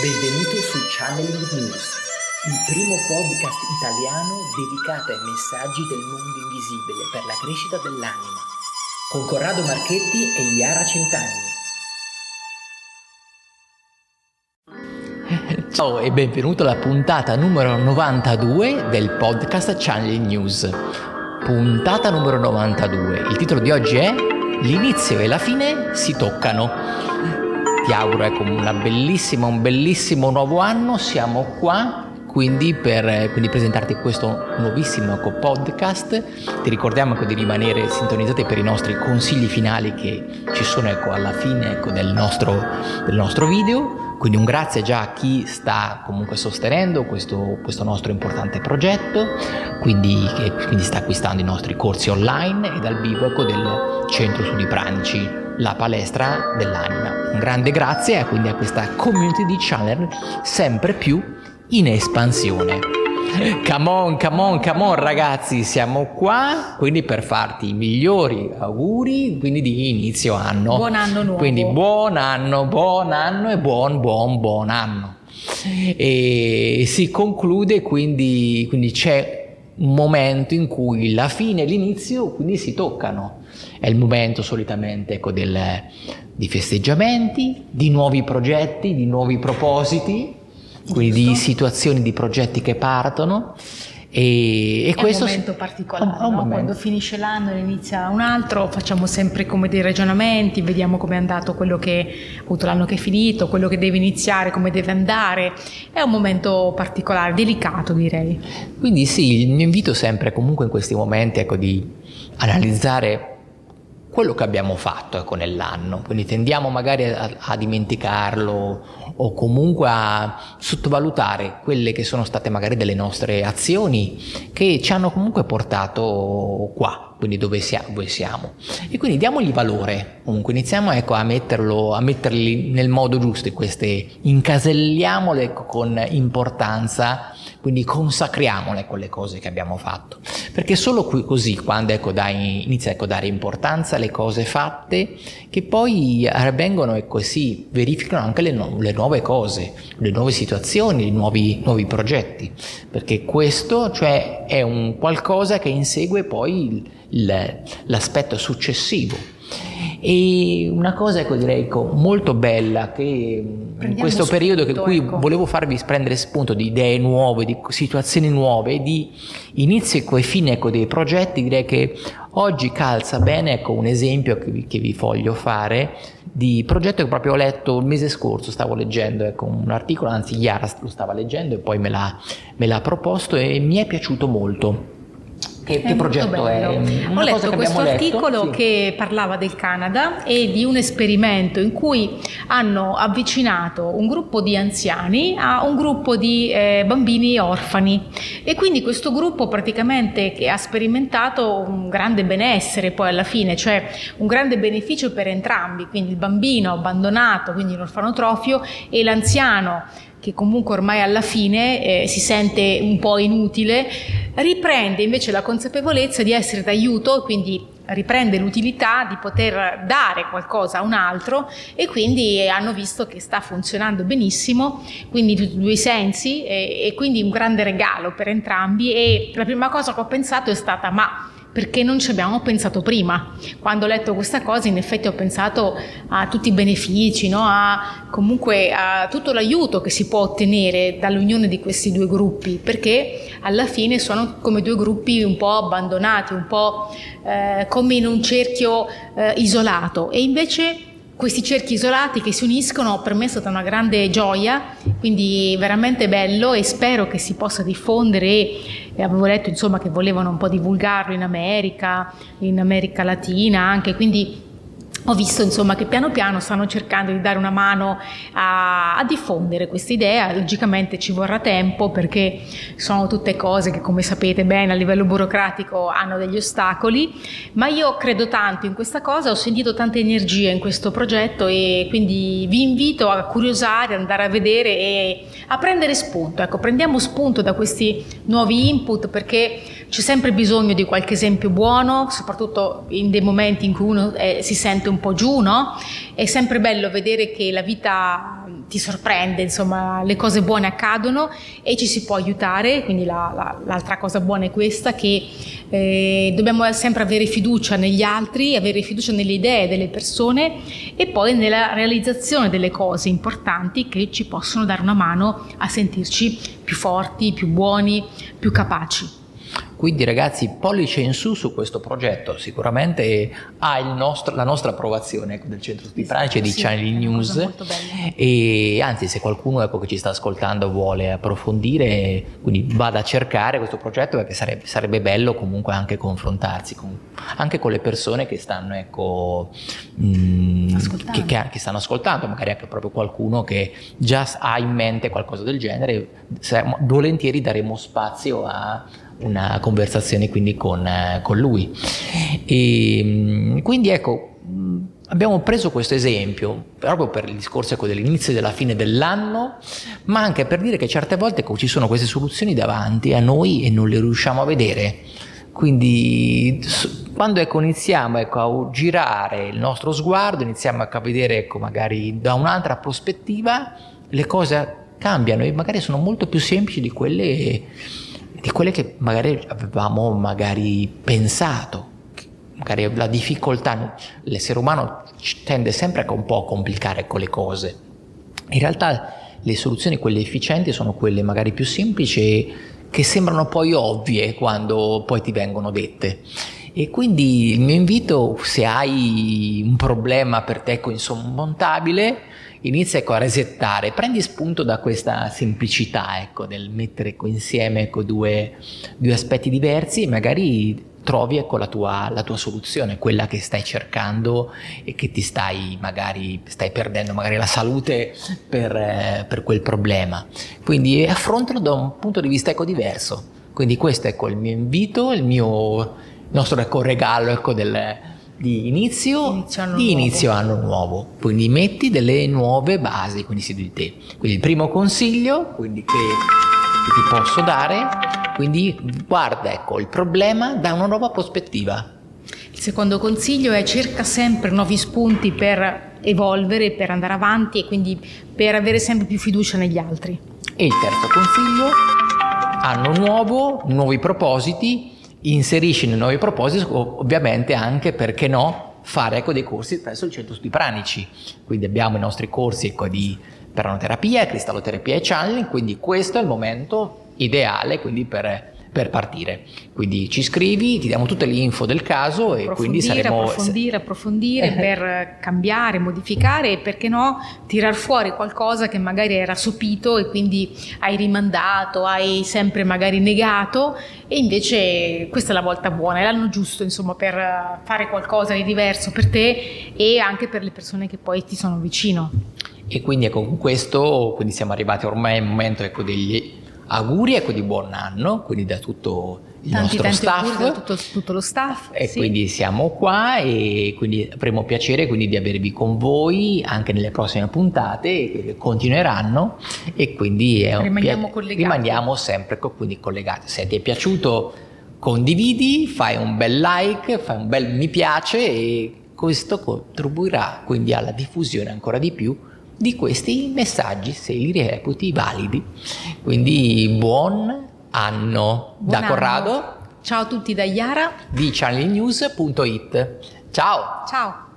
Benvenuto su Channeling News, il primo podcast italiano dedicato ai messaggi del mondo invisibile per la crescita dell'anima, con Corrado Marchetti e Iara Centanni. Ciao e benvenuto alla puntata numero 92 del podcast Channeling News. Puntata numero 92. Il titolo di oggi è L'inizio e la fine si toccano ti auguro ecco, un bellissimo nuovo anno. Siamo qua quindi per quindi presentarti questo nuovissimo ecco, podcast. Ti ricordiamo ecco, di rimanere sintonizzati per i nostri consigli finali che ci sono ecco, alla fine ecco, del, nostro, del nostro video. Quindi un grazie già a chi sta comunque sostenendo questo, questo nostro importante progetto, quindi che quindi sta acquistando i nostri corsi online e dal vivo ecco, del Centro Studi Pranici la palestra dell'anima. Un grande grazie quindi a questa community di channel sempre più in espansione. Come on, come on, come on ragazzi, siamo qua quindi per farti i migliori auguri quindi di inizio anno. Buon anno nuovo. Quindi buon anno, buon anno e buon buon buon anno. E si conclude quindi, quindi c'è un momento in cui la fine e l'inizio quindi si toccano. È il momento solitamente ecco, del, di festeggiamenti, di nuovi progetti, di nuovi propositi, quindi di situazioni, di progetti che partono e, e è questo un momento particolare, un, un no? momento. quando finisce l'anno e inizia un altro, facciamo sempre come dei ragionamenti, vediamo come è andato quello che appunto l'anno che è finito, quello che deve iniziare, come deve andare. È un momento particolare, delicato direi. Quindi sì, il mio invito sempre comunque in questi momenti ecco, di analizzare quello che abbiamo fatto ecco, nell'anno, quindi tendiamo magari a, a, dimenticarlo o comunque a sottovalutare quelle che sono state magari delle nostre azioni che ci hanno comunque portato qua, quindi dove siamo. E quindi diamogli valore, comunque iniziamo ecco, a, metterlo, a metterli nel modo giusto, queste, incaselliamole ecco, con importanza. Quindi consacriamole quelle cose che abbiamo fatto, perché solo qui, così, quando ecco, dai, inizia ecco, a dare importanza alle cose fatte, che poi avvengono e così verificano anche le, nu- le, nuove cose, le nuove situazioni, i nuovi, nuovi progetti, perché questo cioè, è un qualcosa che insegue poi il, l'aspetto successivo e una cosa, ecco, direi ecco, molto bella che Prendiamo in questo spunto, periodo in cui ecco. volevo farvi prendere spunto di idee nuove, di situazioni nuove, di inizio e fine ecco, dei progetti, direi che oggi calza bene ecco, un esempio che vi, che vi voglio fare di progetto che proprio ho letto il mese scorso, stavo leggendo ecco, un articolo, anzi Iara lo stava leggendo e poi me l'ha, me l'ha proposto e mi è piaciuto molto. Che, che progetto è? Una Ho letto questo articolo sì. che parlava del Canada e di un esperimento in cui hanno avvicinato un gruppo di anziani a un gruppo di eh, bambini orfani e quindi questo gruppo praticamente che ha sperimentato un grande benessere poi alla fine, cioè un grande beneficio per entrambi, quindi il bambino abbandonato, quindi un orfanotrofio e l'anziano che comunque ormai alla fine eh, si sente un po' inutile, riprende invece la consapevolezza di essere d'aiuto, quindi riprende l'utilità di poter dare qualcosa a un altro e quindi hanno visto che sta funzionando benissimo, quindi tutti e due sensi e, e quindi un grande regalo per entrambi e la prima cosa che ho pensato è stata ma perché non ci abbiamo pensato prima. Quando ho letto questa cosa, in effetti ho pensato a tutti i benefici, no? a, comunque a tutto l'aiuto che si può ottenere dall'unione di questi due gruppi, perché alla fine sono come due gruppi un po' abbandonati, un po' eh, come in un cerchio eh, isolato. E invece questi cerchi isolati che si uniscono per me è stata una grande gioia, quindi veramente bello e spero che si possa diffondere e avevo letto insomma che volevano un po' divulgarlo in America, in America Latina anche, quindi ho visto insomma che piano piano stanno cercando di dare una mano a, a, diffondere questa idea, logicamente ci vorrà tempo perché sono tutte cose che come sapete bene a livello burocratico hanno degli ostacoli, ma io credo tanto in questa cosa, ho sentito tanta energia in questo progetto e quindi vi invito a curiosare, andare a vedere e a prendere spunto, ecco prendiamo spunto da questi nuovi input perché c'è sempre bisogno di qualche esempio buono, soprattutto in dei momenti in cui uno eh, si sente sente un po' giù, no? È sempre bello vedere che la vita ti sorprende, insomma, le cose buone accadono e ci si può aiutare, quindi la, la, l'altra cosa buona è questa, che eh, dobbiamo sempre avere fiducia negli altri, avere fiducia nelle idee delle persone e poi nella realizzazione delle cose importanti che ci possono dare una mano a sentirci più forti, più buoni, più capaci. Quindi ragazzi, pollice in su su questo progetto, sicuramente ha nostro, la nostra approvazione ecco, del Centro Studi Pranici e di sì, Channel News. e anzi se qualcuno ecco, che ci sta ascoltando vuole approfondire, quindi vada a cercare questo progetto perché sarebbe, sarebbe bello comunque anche confrontarsi con, anche con le persone che stanno, ecco, mh, mm, che, che, che stanno ascoltando, magari anche proprio qualcuno che già ha in mente qualcosa del genere, volentieri daremo spazio a una conversazione quindi con, eh, con lui. E, mm, quindi ecco, mm, abbiamo preso questo esempio proprio per il discorso ecco, dell'inizio e della fine dell'anno, ma anche per dire che certe volte ecco, ci sono queste soluzioni davanti a noi e non le riusciamo a vedere. Quindi quando ecco, iniziamo ecco, a girare il nostro sguardo, iniziamo a vedere ecco, magari da un'altra prospettiva, le cose cambiano e magari sono molto più semplici di quelle di quelle che magari avevamo magari pensato. Magari la difficoltà, l'essere umano tende sempre un po' a complicare con le cose. In realtà le soluzioni, quelle efficienti, sono quelle magari più semplici che sembrano poi ovvie quando poi ti vengono dette. E quindi il mio invito, se hai un problema per te insormontabile, inizia ecco, a resettare, prendi spunto da questa semplicità ecco, del mettere insieme ecco, due, due, aspetti diversi e magari trovi ecco, la, tua, la, tua, soluzione, quella che stai cercando e che ti stai magari stai perdendo magari la salute per, eh, per quel problema. Quindi affrontalo da un punto di vista ecco, diverso. Quindi questo è ecco, il mio invito, il mio il nostro ecco, regalo ecco, del, di inizio, inizio, anno, di inizio nuovo. anno nuovo. Quindi metti delle nuove basi quindi su di te. Quindi il primo consiglio quindi, che, che ti posso dare, quindi guarda ecco, il problema da una nuova prospettiva. Il secondo consiglio è cerca sempre nuovi spunti per evolvere, per andare avanti e quindi per avere sempre più fiducia negli altri. E il terzo consiglio, anno nuovo, nuovi propositi, inserisci nei nuovi propositi ovviamente anche, perché no, fare ecco, dei corsi presso il centro studi pranici. Quindi abbiamo i nostri corsi ecco, di pranoterapia, cristalloterapia e channeling, quindi questo è il momento ideale quindi, per per partire. Quindi ci scrivi, ti diamo tutte le info del caso e quindi saremo... Approfondire, approfondire per cambiare, modificare e perché no tirar fuori qualcosa che magari era sopito e quindi hai rimandato, hai sempre magari negato e invece questa è la volta buona, è l'anno giusto insomma per fare qualcosa di diverso per te e anche per le persone che poi ti sono vicino. E quindi ecco, con questo quindi siamo arrivati ormai al momento ecco, degli auguri ecco, di buon anno, quindi da tutto il tanti, nostro tanti staff. Da tutto, tutto, lo staff. E sì. quindi siamo qua e quindi avremo piacere quindi di avervi con voi anche nelle prossime puntate che continueranno e quindi rimaniamo, pia- rimaniamo sempre quindi collegati. Se ti è piaciuto condividi, fai un bel like, fai un bel mi piace e questo contribuirà quindi alla diffusione ancora di più di questi messaggi se li reputi validi. Quindi buon anno buon da Corrado. Ciao a tutti da Iara di channelnews.it. Ciao. Ciao.